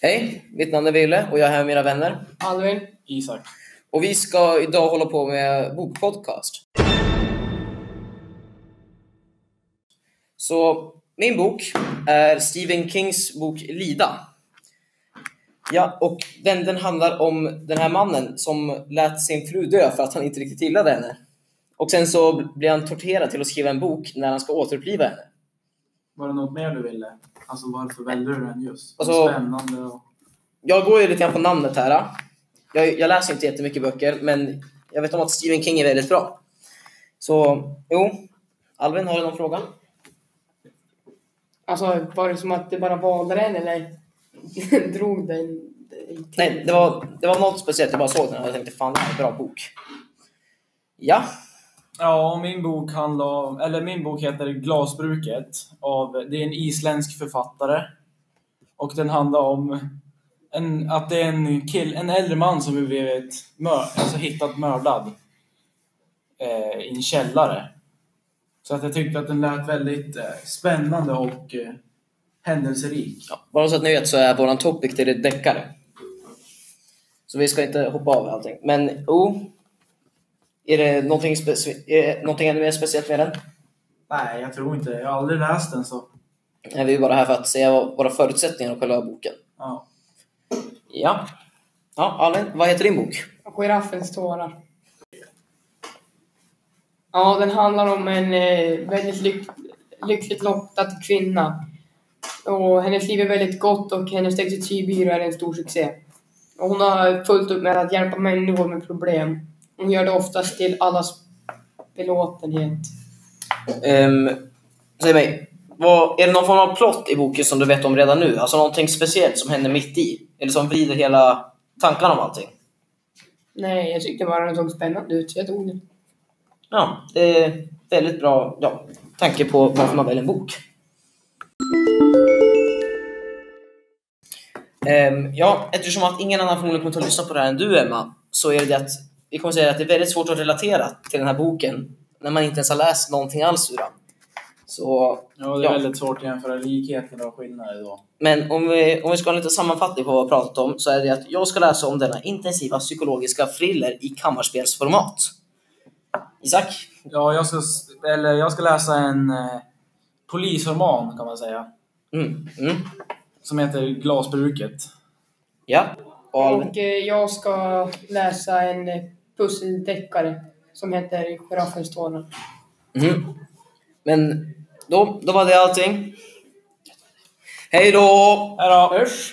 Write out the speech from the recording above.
Hej, mitt namn är Wille och jag är här med mina vänner. Alvin. Isak. Och vi ska idag hålla på med bokpodcast. Så min bok är Stephen Kings bok Lida. Ja, och den, den handlar om den här mannen som lät sin fru dö för att han inte riktigt gillade henne. Och sen så blir han torterad till att skriva en bok när han ska återuppliva henne. Var det något mer du ville? Alltså varför väljer du den just? Alltså- spännande och... Jag går ju lite grann på namnet här. Jag, jag läser inte jättemycket böcker, men jag vet om att Stephen King är väldigt bra. Så, jo. Alvin, har du någon fråga? Alltså, var det som att det bara valde den eller drog den till? Nej, det var, det var något speciellt. Jag bara såg den och jag tänkte fan, det här är en bra bok. Ja, Ja, min bok handlar om, eller min bok heter Glasbruket. Av, det är en isländsk författare. Och den handlar om en, att det är en kill, en äldre man som blivit mör, alltså hittat mördad eh, i en källare. Så att jag tyckte att den lät väldigt eh, spännande och eh, händelserik. ja, bara så att ni vet så är våran topic till ett deckare. Så vi ska inte hoppa av allting. Men, jo. Är det någonting, är det någonting ännu mer speciellt med den? Nej, jag tror inte Jag har aldrig läst den så... Är vi bara här för att se våra förutsättningar och själva boken? Ja. Ja. Ja, Alvin, vad heter din bok? Giraffens tårar. Ja, den handlar om en eh, väldigt lyck lyckligt lottad kvinna. Och hennes liv är väldigt gott och hennes detektivbyrå är en stor succé. Och hon har fullt upp med att hjälpa människor med problem. Hon gör det oftast till allas belåtenhet. Um, säg mig, vad, är det någon form av plott i boken som du vet om redan nu? Alltså någonting speciellt som händer mitt i? Eller som vrider hela tankarna om allting? Nej, jag tyckte bara den såg spännande ut så jag tog den. Ja, det är väldigt bra ja, tanke på varför man väljer en bok. Ehm, ja, eftersom att ingen annan förmodligen kommer att lyssna på det här än du Emma, så är det det att vi kommer säga att det är väldigt svårt att relatera till den här boken när man inte ens har läst någonting alls ur den. Så Ja, det är Ja. väldigt svårt att jämföra likheter och skillnader då. Men om vi, om vi ska ha en liten sammanfattning på vad vi har pratat om så är det att jag ska läsa om denna intensiva psykologiska thriller i kammarspelsformat. Isak? Ja, jag ska, eller jag ska läsa en eh, polisroman kan man säga. Mm. Mm. Som heter Glasbruket. Ja. Och eh, jag ska läsa en eh, pusseldeckare som heter Giraffens tårar. Mhm. Men då, då var det allting. Hej då! Hej då! Hörs!